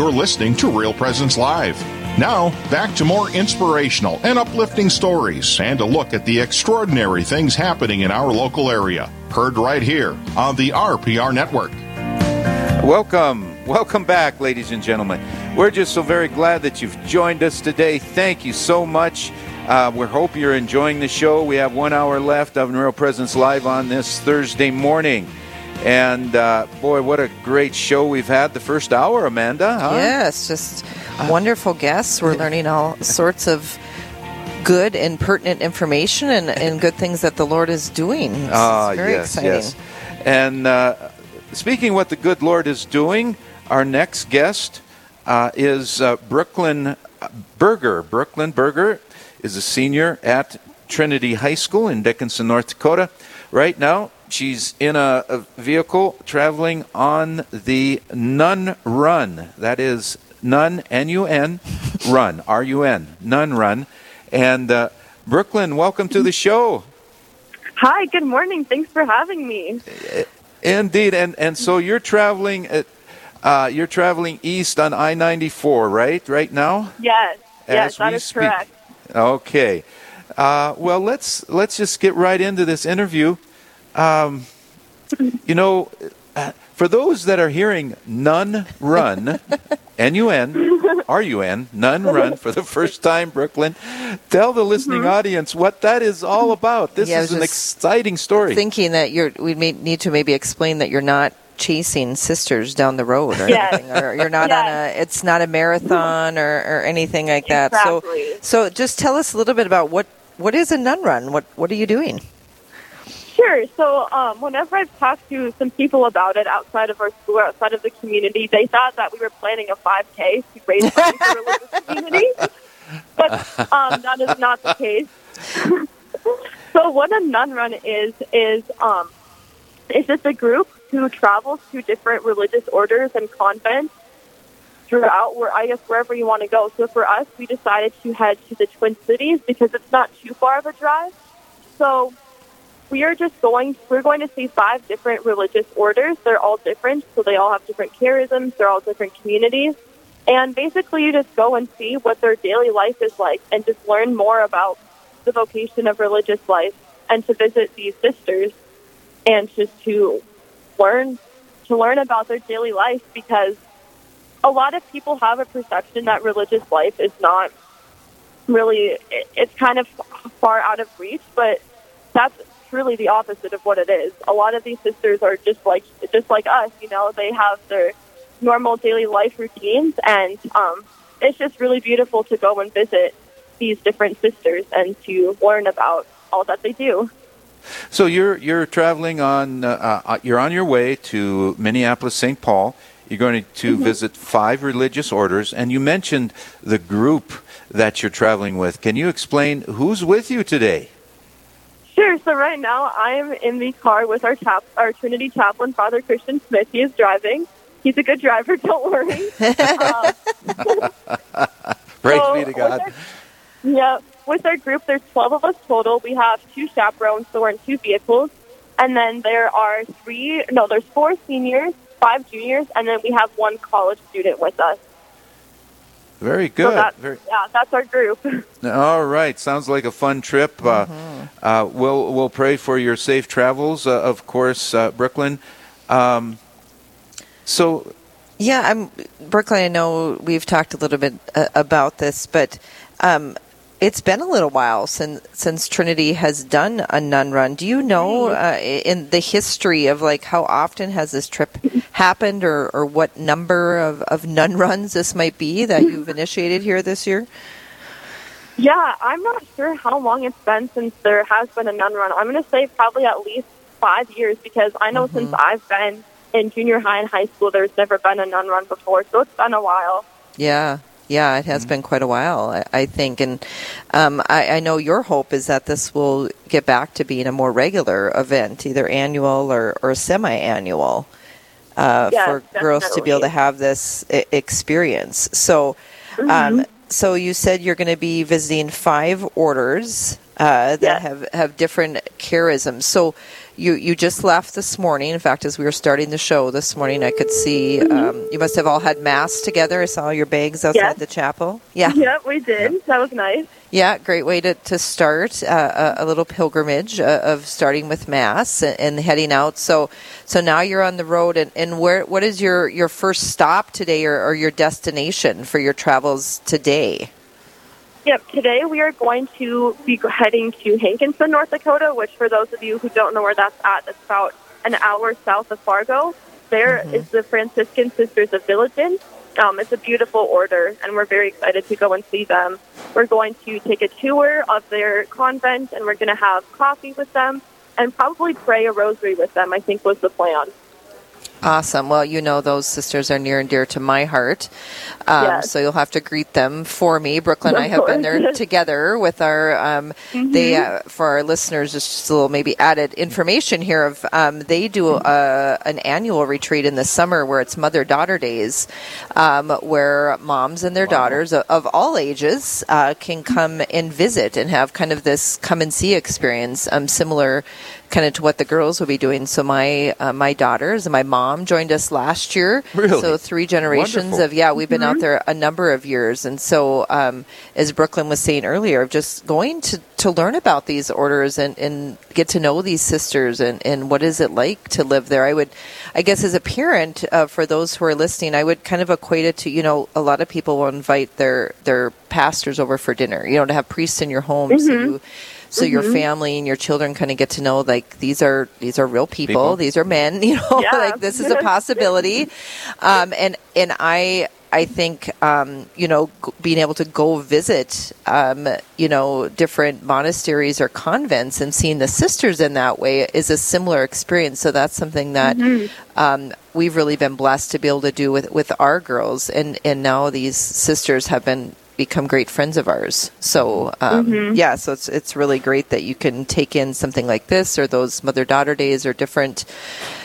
You're listening to Real Presence Live. Now, back to more inspirational and uplifting stories and a look at the extraordinary things happening in our local area. Heard right here on the RPR Network. Welcome, welcome back, ladies and gentlemen. We're just so very glad that you've joined us today. Thank you so much. Uh, we hope you're enjoying the show. We have one hour left of Real Presence Live on this Thursday morning. And uh, boy, what a great show we've had the first hour, Amanda. Huh? Yes, just wonderful guests. We're learning all sorts of good and pertinent information and, and good things that the Lord is doing. It's Ah, very yes, exciting. yes. And uh, speaking what the good Lord is doing, our next guest uh, is uh, Brooklyn Berger. Brooklyn Berger is a senior at Trinity High School in Dickinson, North Dakota. Right now, she's in a, a vehicle traveling on the Nun Run. That is Nun, N-U-N, Run, R-U-N, Nun Run. And uh, Brooklyn, welcome to the show. Hi, good morning. Thanks for having me. Indeed, and and so you're traveling at, uh, you're traveling east on I ninety four, right? Right now. Yes, yes, As that we is speak. correct. Okay. Uh, well, let's let's just get right into this interview. Um, you know, uh, for those that are hearing "nun run," N U N R U N, nun run for the first time, Brooklyn. Tell the listening audience what that is all about. This Yeah, is an exciting story. Thinking that you're, we may need to maybe explain that you're not chasing sisters down the road or Yes. anything, or you're not on a, it's not a marathon or, or anything like that. Exactly. So, so just tell us a little bit about what, what is a nun run? What, what are you doing? Sure. So, um, whenever I've talked to some people about it outside of our school, outside of the community, they thought that we were planning a 5K to raise money for the religious community, but um, that is not the case. so, what a nun run is is um, it's just a group who travels to different religious orders and convents throughout where I guess wherever you want to go. So for us, we decided to head to the Twin Cities because it's not too far of a drive. So we are just going. We're going to see five different religious orders. They're all different, so they all have different charisms. They're all different communities, and basically, you just go and see what their daily life is like, and just learn more about the vocation of religious life, and to visit these sisters, and just to learn to learn about their daily life because a lot of people have a perception that religious life is not really it's kind of far out of reach but that's truly the opposite of what it is a lot of these sisters are just like just like us you know they have their normal daily life routines and um it's just really beautiful to go and visit these different sisters and to learn about all that they do So you're you're traveling on uh, uh, you're on your way to Minneapolis St. Paul. You're going to Mm-hmm. visit five religious orders, and you mentioned the group that you're traveling with. Can you explain who's with you today? Sure. So right now I'm in the car with our chap, our Trinity chaplain, Father Christian Smith. He is driving. He's a good driver. Don't worry. um, Praise so be to God. Our, yeah. With our group, there's 12 of us total. We have two chaperones, so we're in two vehicles. And then there are three, no, there's four seniors, five juniors, and then we have one college student with us. Very So good. that's, Very, yeah, that's our group. all right. Sounds like a fun trip. Uh, uh, we'll we'll pray for your safe travels, uh, of course, uh, Brooklyn. Um, so Yeah, I'm Brooklyn. I know we've talked a little bit uh, about this, but um, it's been a little while since since Trinity has done a nun run. Do you know uh, in the history of like how often has this trip happened, or or what number of of nun runs this might be that you've initiated here this year? Yeah, I'm not sure how long it's been since there has been a nun run. I'm going to say probably at least five years because I know since I've been in junior high and high school, there's never been a nun run before. So it's been a while. Yeah. Yeah, it has been quite a while, I, I think, and um, I, I know your hope is that this will get back to being a more regular event, either annual or, or semi-annual, uh, Yes, for girls to be able to have this I- experience. So, um, so you said you're going to be visiting five orders uh, that Yes. have have different charisms. So, you you just left this morning. In fact, as we were starting the show this morning, I could see um, you must have all had mass together. I saw your bags outside Yes. the chapel. Yeah, Yep, we did. That was nice. yeah, great way to to start uh, a, a little pilgrimage uh, of starting with mass and, and heading out. So so now you're on the road, and, and where what is your your first stop today, or, or your destination for your travels today? Yep, today we are going to be heading to Hankinson, North Dakota, which for those of you who don't know where that's at, it's about an hour south of Fargo. There is the Franciscan Sisters of Dillingen. Um, it's a beautiful order, and we're very excited to go and see them. We're going to take a tour of their convent, and we're going to have coffee with them and probably pray a rosary with them, I think was the plan. Awesome. Well, you know those sisters are near and dear to my heart. Um, Yes. So you'll have to greet them for me. Brooklyn and I have been there together with our. Um, They uh, for our listeners, just a little maybe added information here. Of um, they do a, an annual retreat in the summer where it's mother daughter days, um, where moms and their daughters of, of all ages uh, can come and visit and have kind of this come and see experience, um, similar kind of to what the girls will be doing. So my uh, my daughters and my mom joined us last year. Really? So three generations Wonderful. of yeah, we've been out there a number of years, and so um, as Brooklyn was saying earlier, of just going to to learn about these orders and and get to know these sisters and and what is it like to live there. I would, I guess, as a parent, uh, for those who are listening, I would kind of equate it to you know a lot of people will invite their their pastors over for dinner. You know, to have priests in your home, so you so your family and your children kind of get to know like these are these are real people, People. these are men you know? Yeah. like this is a possibility. Um, and and i i think um, you know g- being able to go visit um, you know different monasteries or convents and seeing the sisters in that way is a similar experience. So that's something that um, we've really been blessed to be able to do with with our girls. And and now these sisters have been become great friends of ours. So um, yeah, so it's it's really great that you can take in something like this or those mother daughter days or different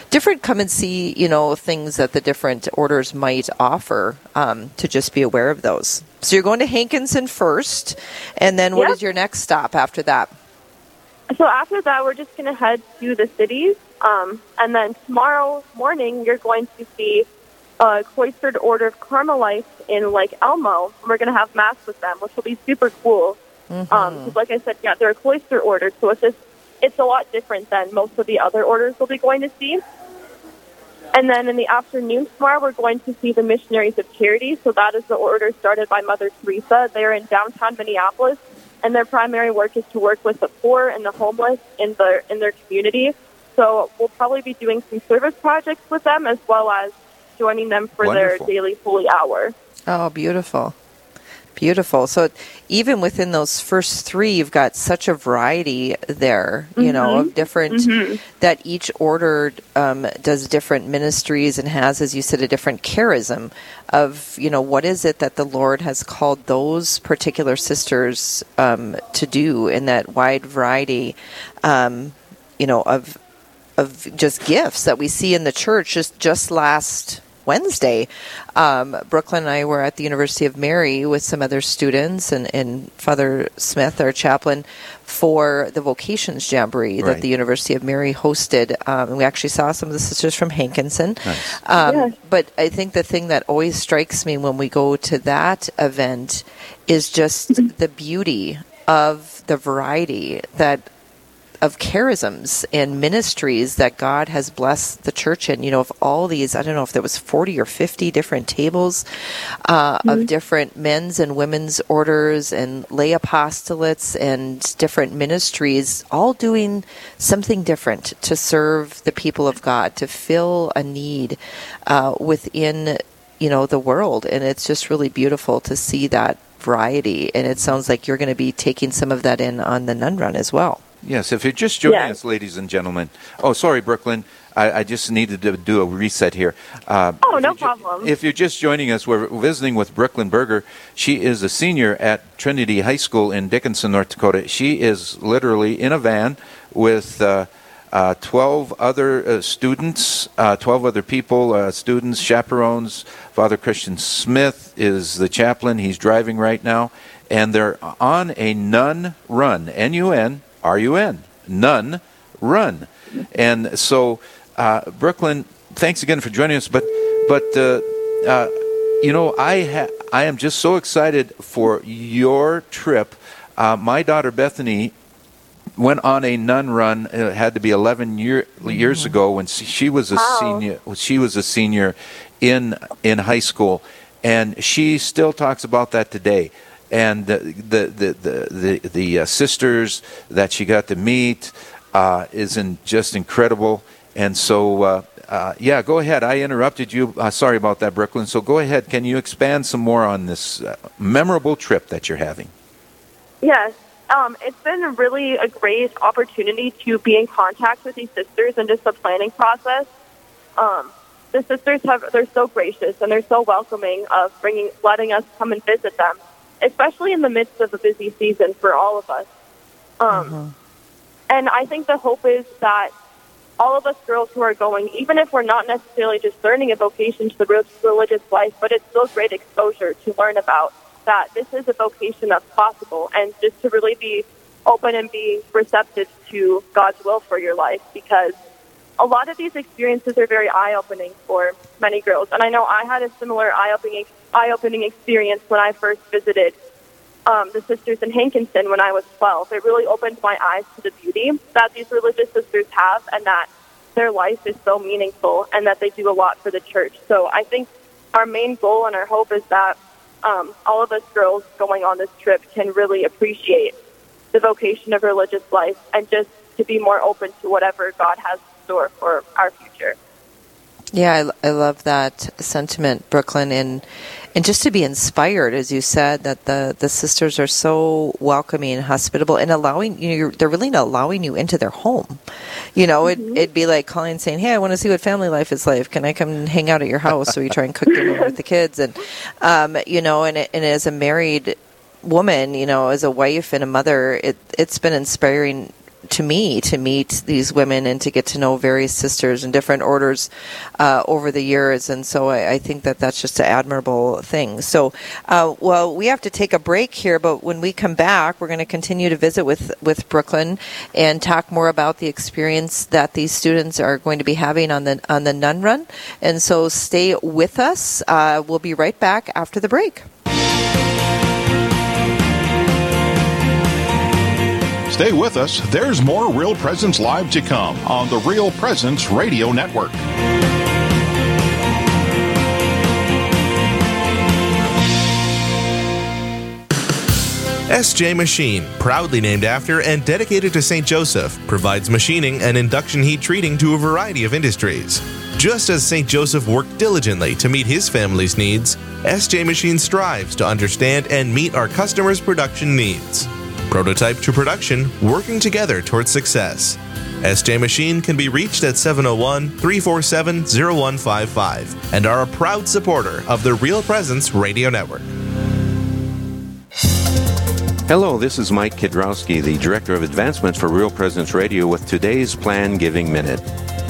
different come and see you know things that the different orders might offer um, to just be aware of those. So you're going to Hankinson first, and then what Yep. is your next stop after that? So after that, we're just going to head to the cities. Um, and then tomorrow morning, you're going to see a cloistered order of Carmelites in Lake Elmo. And We're going to have mass with them, which will be super cool. Um 'cause like I said, yeah, they're a cloister order, so it's just it's a lot different than most of the other orders we'll be going to see. And then in the afternoon tomorrow, we're going to see the Missionaries of Charity. So that is the order started by Mother Teresa. They're in downtown Minneapolis, and their primary work is to work with the poor and the homeless in their in their community. So we'll probably be doing some service projects with them as well as joining them for Wonderful. their daily holy hour. Oh, beautiful. Beautiful. So even within those first three, you've got such a variety there, you know, of different, that each order um, does different ministries and has, as you said, a different charism of, you know, what is it that the Lord has called those particular sisters um, to do in that wide variety, um, you know, of of just gifts that we see in the church just just last Wednesday. Um, Brooklyn and I were at the University of Mary with some other students and, and Father Smith, our chaplain, for the Vocations Jamboree Right. that the University of Mary hosted. Um, and we actually saw some of the sisters from Hankinson. Nice. Um, Yes. But I think the thing that always strikes me when we go to that event is just the beauty of the variety that of charisms and ministries that God has blessed the church in. You know, of all these, I don't know if there was 40 or 50 different tables uh, of different men's and women's orders and lay apostolates and different ministries, all doing something different to serve the people of God, to fill a need uh, within, you know, the world. And it's just really beautiful to see that variety. And it sounds like you're going to be taking some of that in on the Nun Run as well. Yes, if you're just joining Yes. us, ladies and gentlemen. Oh, sorry, Brooklyn. I, I just needed to do a reset here. Uh, Oh, if no ju- problem. if you're just joining us, we're visiting with Brooklyn Berger. She is a senior at Trinity High School in Dickinson, North Dakota. She is literally in a van with uh, uh, 12 other uh, students, uh, 12 other people, uh, students, chaperones. Father Christian Smith is the chaplain. He's driving right now. And they're on a nun run, N U N R U N, Nun run. And so, uh, Brooklyn, thanks again for joining us. But, but uh, uh, you know, I ha- I am just so excited for your trip. Uh, my daughter Bethany went on a nun run. It had to be 11 year, years Mm-hmm. ago when she was a Wow. senior. She was a senior in in high school, and she still talks about that today. And the the the the the, uh, sisters that she got to meet uh, is in just incredible. And so, uh, uh, yeah, go ahead. I interrupted you. Uh, sorry about that, Brooklyn. So go ahead. Can you expand some more on this memorable trip that you're having? Yes. Um, it's been really a great opportunity to be in contact with these sisters and just the planning process. Um, the sisters have they're so gracious and they're so welcoming of bringing letting us come and visit them, especially in the midst of a busy season for all of us. Um, And I think the hope is that all of us girls who are going, even if we're not necessarily just learning a vocation to the religious life, but it's still great exposure to learn about that this is a vocation that's possible, and just to really be open and be receptive to God's will for your life, because a lot of these experiences are very eye-opening for many girls, and I know I had a similar eye-opening eye-opening experience when I first visited um, the sisters in Hankinson when I was 12. It really opened my eyes to the beauty that these religious sisters have and that their life is so meaningful and that they do a lot for the church. So I think our main goal and our hope is that um, all of us girls going on this trip can really appreciate the vocation of religious life and just to be more open to whatever God has in store for our future. Yeah, I, I love that sentiment, Brooklyn, and and just to be inspired, as you said, that the the sisters are so welcoming and hospitable, and allowing you, know, they're really not allowing you into their home. You know, it, it'd be like calling saying, "Hey, I want to see what family life is like. Can I come and hang out at your house?" So we try and cook dinner with the kids, and um, you know, and and as a married woman, you know, as a wife and a mother, it it's been inspiring to me to meet these women and to get to know various sisters and different orders uh, over the years. And so I, I think that that's just an admirable thing. So, uh, well, we have to take a break here, but when we come back, we're going to continue to visit with, with Brooklyn and talk more about the experience that these students are going to be having on the on the Nun Run. And so, stay with us. Uh, we'll be right back after the break. Stay with us. There's more Real Presence Live to come on the Real Presence Radio Network. SJ Machine, proudly named after and dedicated to St. Joseph, provides machining and induction heat treating to a variety of industries. Just as St. Joseph worked diligently to meet his family's needs, SJ Machine strives to understand and meet our customers' production needs. Prototype to production, working together towards success. SJ Machine can be reached at 701 347 0155 and are a proud supporter of the Real Presence Radio Network. Hello, this is Mike Kidrowski, the Director of Advancements for Real Presence Radio, with today's Plan Giving Minute.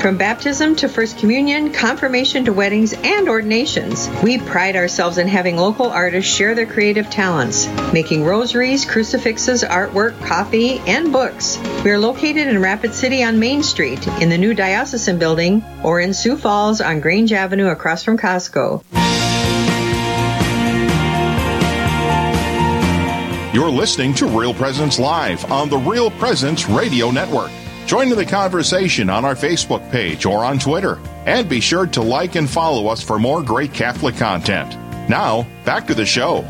From baptism to First Communion, confirmation to weddings, and ordinations, we pride ourselves in having local artists share their creative talents, making rosaries, crucifixes, artwork, coffee, and books. We are located in Rapid City on Main Street, in the new Diocesan Building, or in Sioux Falls on Grange Avenue across from Costco. You're listening to Real Presence Live on the Real Presence Radio Network. Join in the conversation on our Facebook page or on Twitter. And be sure to like and follow us for more great Catholic content. Now, back to the show.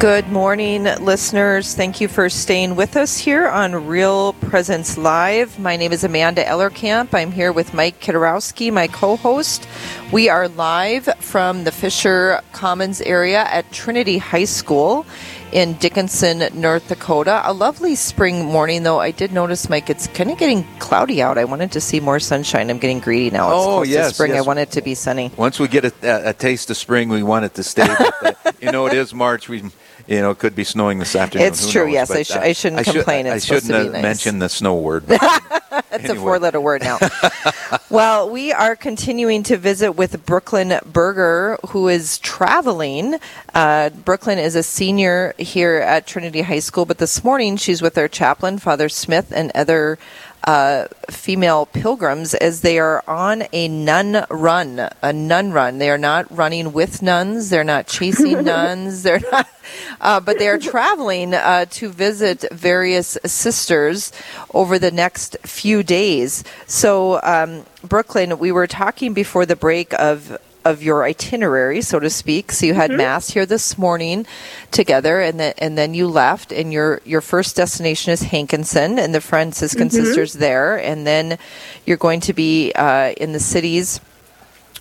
Good morning, listeners. Thank you for staying with us here on Real Presence Live. My name is Amanda Ellerkamp. I'm here with Mike Kidarowski, my co host. We are live from the Fisher Commons area at Trinity High School in Dickinson, North Dakota. A lovely spring morning, though. I did notice, Mike, it's kind of getting cloudy out. I wanted to see more sunshine. I'm getting greedy now. It's Oh, yes, spring. yes. I want it to be sunny. Once we get a, a, a taste of spring, we want it to stay. But, uh, you know, it is March. We, you know, it could be snowing this afternoon. It's Who true, knows? yes. But, I sh- uh, I shouldn't should- complain. I It's supposed shouldn't to be have nice. mentioned the snow word. That's a four letter word now. well, we are continuing to visit with Brooklyn Berger, who is traveling. Uh, Brooklyn is a senior here at Trinity High School, but this morning she's with their chaplain, Father Smith, and other uh, female pilgrims as they are on a nun run. A nun run. They are not running with nuns. They're not chasing nuns. They're not, uh, but they are traveling uh, to visit various sisters over the next few days. So, um, Brooklyn, we were talking before the break of of your itinerary, so to speak. So you had mass here this morning together, and then and then you left. And your your first destination is Hankinson and the Franciscan sisters there, and then you're going to be uh, in the cities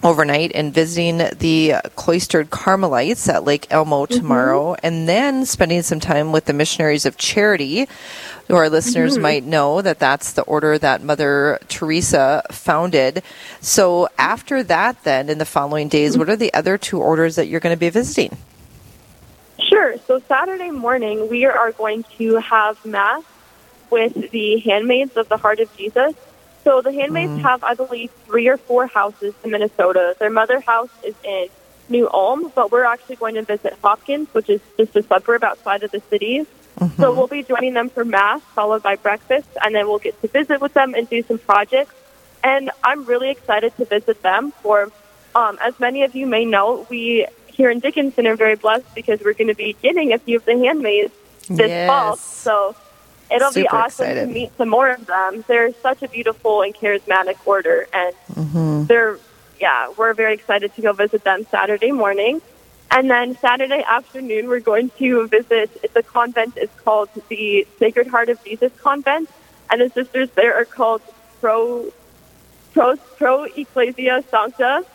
overnight and visiting the cloistered Carmelites at Lake Elmo mm-hmm. tomorrow, and then spending some time with the Missionaries of Charity. Who our listeners mm-hmm. might know that that's the order that Mother Teresa founded. So after that, then in the following days, mm-hmm. what are the other two orders that you're going to be visiting? Sure. So Saturday morning, we are going to have mass with the Handmaids of the Heart of Jesus. So the Handmaids have, I believe, three or four houses in Minnesota. Their mother house is in New Ulm, but we're actually going to visit Hopkins, which is just a suburb outside of the cities. So we'll be joining them for mass, followed by breakfast, and then we'll get to visit with them and do some projects. And I'm really excited to visit them. For um, as many of you may know, we here in Dickinson are very blessed because we're going to be getting a few of the handmaids this Yes. fall. So it'll be awesome excited. to meet some more of them. They're such a beautiful and charismatic order, and Mm-hmm. they're yeah, we're very excited to go visit them Saturday morning. And then Saturday afternoon, we're going to visit the convent is called the Sacred Heart of Jesus Convent, and the sisters there are called Pro Pro Pro Ecclesia Sancta.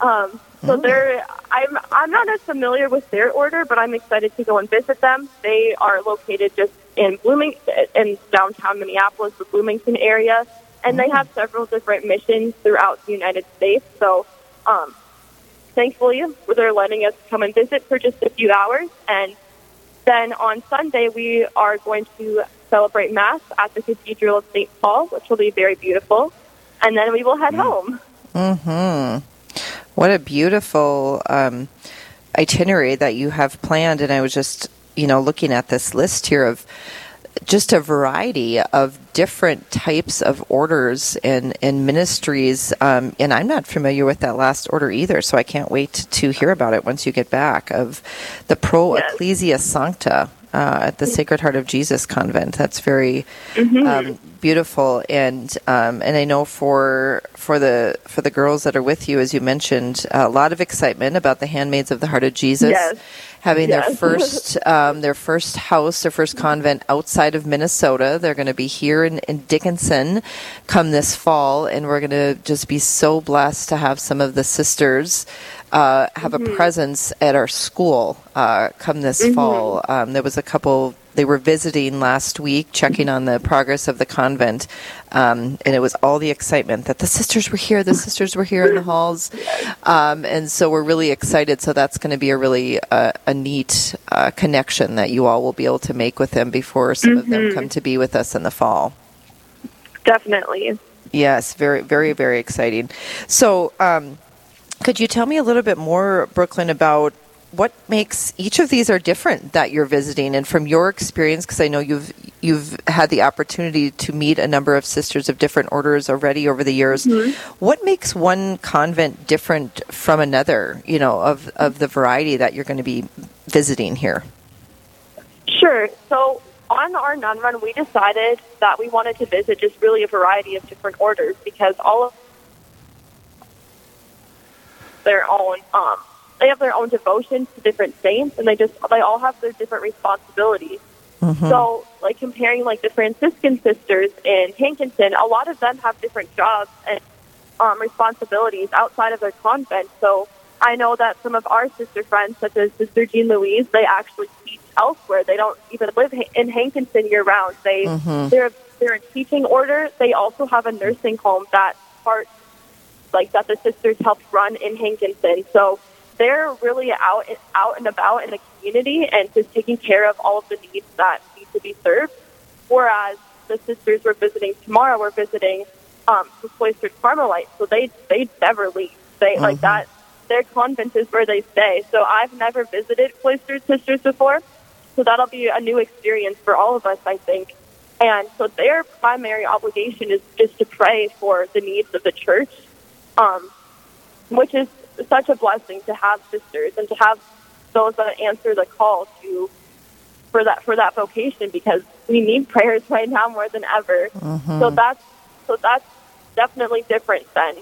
Um, so they're I'm I'm not as familiar with their order, but I'm excited to go and visit them. They are located just in Blooming in downtown Minneapolis, the Bloomington area, and they have several different missions throughout the United States. So, um, thankfully, they're letting us come and visit for just a few hours, and then on Sunday we are going to celebrate Mass at the Cathedral of St. Paul, which will be very beautiful, and then we will head home. Hmm What a beautiful um, itinerary that you have planned. And I was just, you know, looking at this list here of just a variety of different types of orders and, and ministries. Um, and I'm not familiar with that last order either, so I can't wait to hear about it once you get back of the Pro Yes. Ecclesia Sancta. Uh, at the Sacred Heart of Jesus convent, that's very um, beautiful, and um, and I know for for the for the girls that are with you, as you mentioned, a lot of excitement about the Handmaids of the Heart of Jesus Yes. Having their first um, their first house, their first convent outside of Minnesota. They're going to be here in, in Dickinson come this fall, and we're going to just be so blessed to have some of the sisters uh, have a presence at our school uh, come this fall. Um, there was a couple. They were visiting last week, checking on the progress of the convent, um, and it was all the excitement that the sisters were here. The sisters were here in the halls, um, and so we're really excited. So that's going to be a really uh, a neat uh, connection that you all will be able to make with them before some of them come to be with us in the fall. Definitely. Yes, very, very, very exciting. So, um, could you tell me a little bit more, Brooklyn, about what makes each of these are different that you're visiting, and from your experience, because I know you've you've had the opportunity to meet a number of sisters of different orders already over the years. Mm-hmm. What makes one convent different from another? You know, of of the variety that you're going to be visiting here. Sure. So on our nun run, we decided that we wanted to visit just really a variety of different orders because all of their own, um, they have their own devotions to different saints, and they just they all have their different responsibilities. So, like comparing like the Franciscan sisters in Hankinson, a lot of them have different jobs and um, responsibilities outside of their convent. So, I know that some of our sister friends, such as Sister Jean Louise, they actually teach elsewhere. They don't even live in Hankinson year round. They they're they're a teaching order. They also have a nursing home that part like that the sisters helped run in Hankinson. So they're really out out and about in the community and just taking care of all of the needs that need to be served. Whereas the sisters we're visiting tomorrow, we're visiting um, the cloistered Carmelites, so they they never leave. They like that. Their convent is where they stay. So I've never visited cloistered sisters before, so that'll be a new experience for all of us, I think. And so their primary obligation is just to pray for the needs of the church, um, which is such a blessing to have sisters and to have those that answer the call to for that for that vocation because we need prayers right now more than ever. So that's so that's definitely different than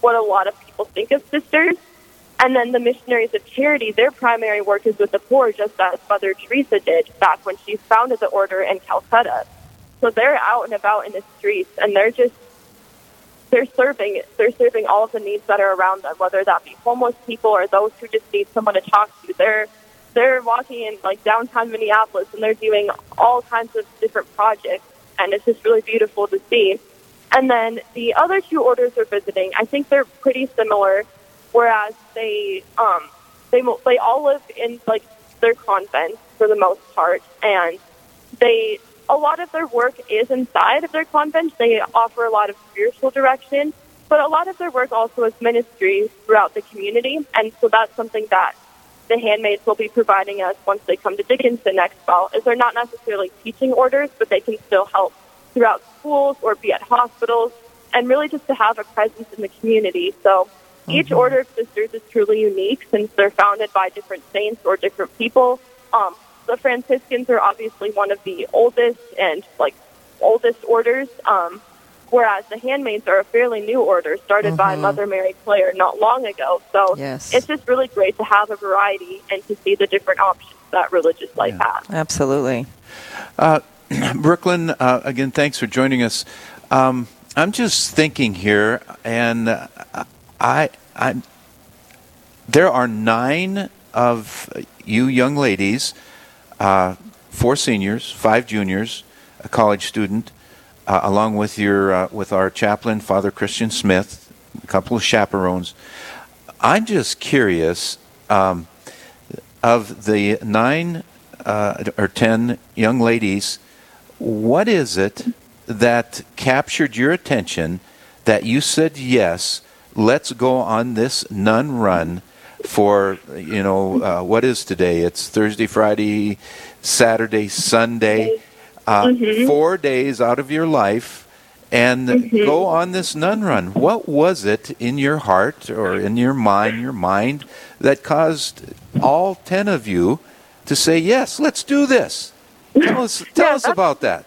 what a lot of people think of sisters. And then the missionaries of charity, their primary work is with the poor, just as Mother Teresa did back when she founded the order in Calcutta. So they're out and about in the streets, and they're just they're serving they're serving all of the needs that are around them, whether that be homeless people or those who just need someone to talk to. They're they're walking in like downtown Minneapolis, and they're doing all kinds of different projects, and it's just really beautiful to see. And then the other two orders are visiting. I think they're pretty similar, whereas they um, they they all live in like their convents for the most part, and they a lot of their work is inside of their convent. They offer a lot of spiritual direction, but a lot of their work also is ministry throughout the community, and so that's something that the handmaids will be providing us once they come to Dickinson next fall. Is they're not necessarily teaching orders, but they can still help throughout schools or be at hospitals, and really just to have a presence in the community. So each order of sisters is truly unique since they're founded by different saints or different people. Um, the Franciscans are obviously one of the oldest and like oldest orders, um, whereas the handmaids are a fairly new order started by Mother Mary Claire not long ago. So Yes. it's just really great to have a variety and to see the different options that religious life has. Absolutely. Brooklyn, uh, again, thanks for joining us. Um, I'm just thinking here, and uh, I, I, there are nine of you young ladies, uh, four seniors, five juniors, a college student, uh, along with your uh, with our chaplain, Father Christian Smith, a couple of chaperones. I'm just curious. Um, of the nine uh, or ten young ladies, what is it that captured your attention that you said yes? Let's go on this nun run for you know uh, what is today? It's Thursday, Friday, Saturday, Sunday, uh, four days out of your life, and go on this nun run. What was it in your heart or in your mind, your mind, that caused all ten of you to say yes? Let's do this. Tell us, tell Yeah, us about that.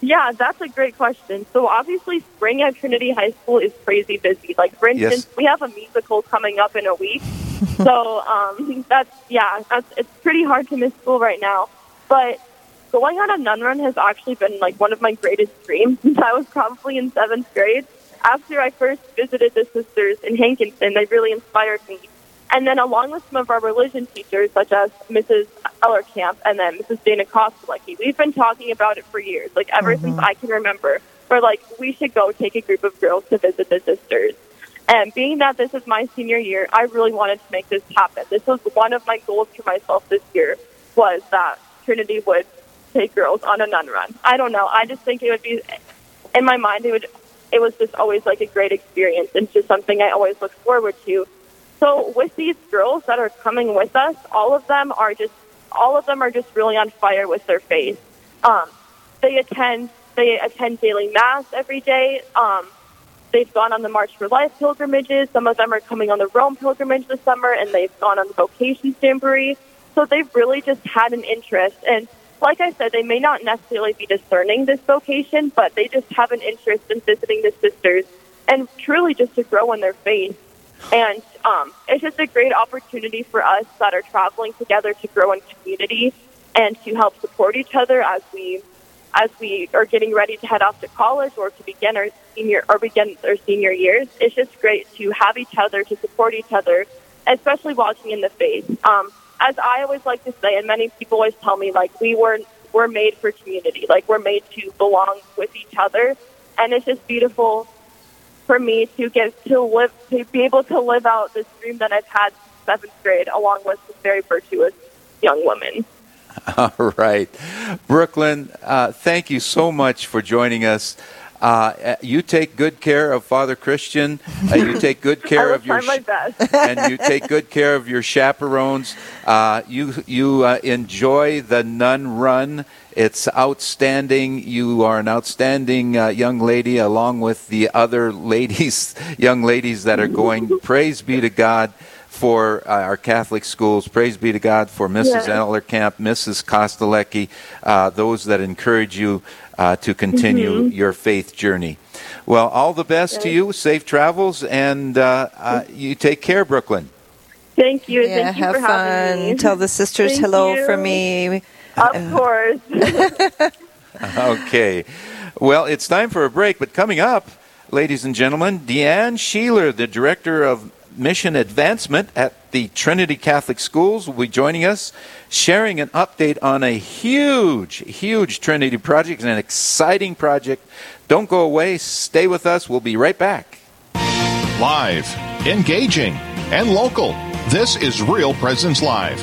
Yeah, that's a great question. So obviously, spring at Trinity High School is crazy busy. Like for Yes. instance, we have a musical coming up in a week. so um, that's yeah, that's it's pretty hard to miss school right now. But going on a nun run has actually been like one of my greatest dreams since I was probably in seventh grade. After I first visited the sisters in Hankinson, they really inspired me. And then along with some of our religion teachers, such as Mrs. Ellerkamp and then Mrs. Dana Kostelecki, we've been talking about it for years, like ever mm-hmm. since I can remember. We're like, we should go take a group of girls to visit the sisters. And being that this is my senior year, I really wanted to make this happen. This was one of my goals for myself this year was that Trinity would take girls on a nun run. I don't know. I just think it would be in my mind it would it was just always like a great experience and just something I always look forward to. So with these girls that are coming with us, all of them are just all of them are just really on fire with their faith. Um, they attend they attend daily mass every day. Um, they've gone on the March for Life pilgrimages. Some of them are coming on the Rome pilgrimage this summer, and they've gone on the Vocations Jamboree. so they've really just had an interest. And like I said, they may not necessarily be discerning this vocation, but they just have an interest in visiting the sisters and truly just to grow in their faith. And um, it's just a great opportunity for us that are traveling together to grow in community and to help support each other as we as we are getting ready to head off to college or to begin our senior or begin our senior years. It's just great to have each other to support each other, especially watching in the faith. Um, as I always like to say, and many people always tell me, like we were we're made for community, like we're made to belong with each other, and it's just beautiful for me to get to live to be able to live out this dream that I've had since seventh grade, along with this very virtuous young woman. All right. Brooklyn, uh, thank you so much for joining us. Uh, you take good care of Father Christian. Uh, you take good care of your my best. and you take good care of your chaperones. Uh, you you uh, enjoy the nun run. It's outstanding. You are an outstanding uh, young lady, along with the other ladies, young ladies that are going. Praise be to God for uh, our Catholic schools. Praise be to God for Mrs. Yeah. Ellerkamp, Mrs. Kostelecki, uh, those that encourage you uh, to continue Mm-hmm. your faith journey. Well, all the best to you. Safe travels, and uh, uh, you take care, Brooklyn. Thank you. Yeah, Thank you have for having fun. me. Tell the sisters Thank hello you. for me. Of uh, course. Okay. Well, it's time for a break, but coming up, ladies and gentlemen, Deanne Sheeler, the Director of Mission Advancement at the Trinity Catholic Schools, will be joining us, sharing an update on a huge, huge Trinity project, an exciting project. Don't go away. Stay with us. We'll be right back. Live, engaging, and local. This is Real Presence Live,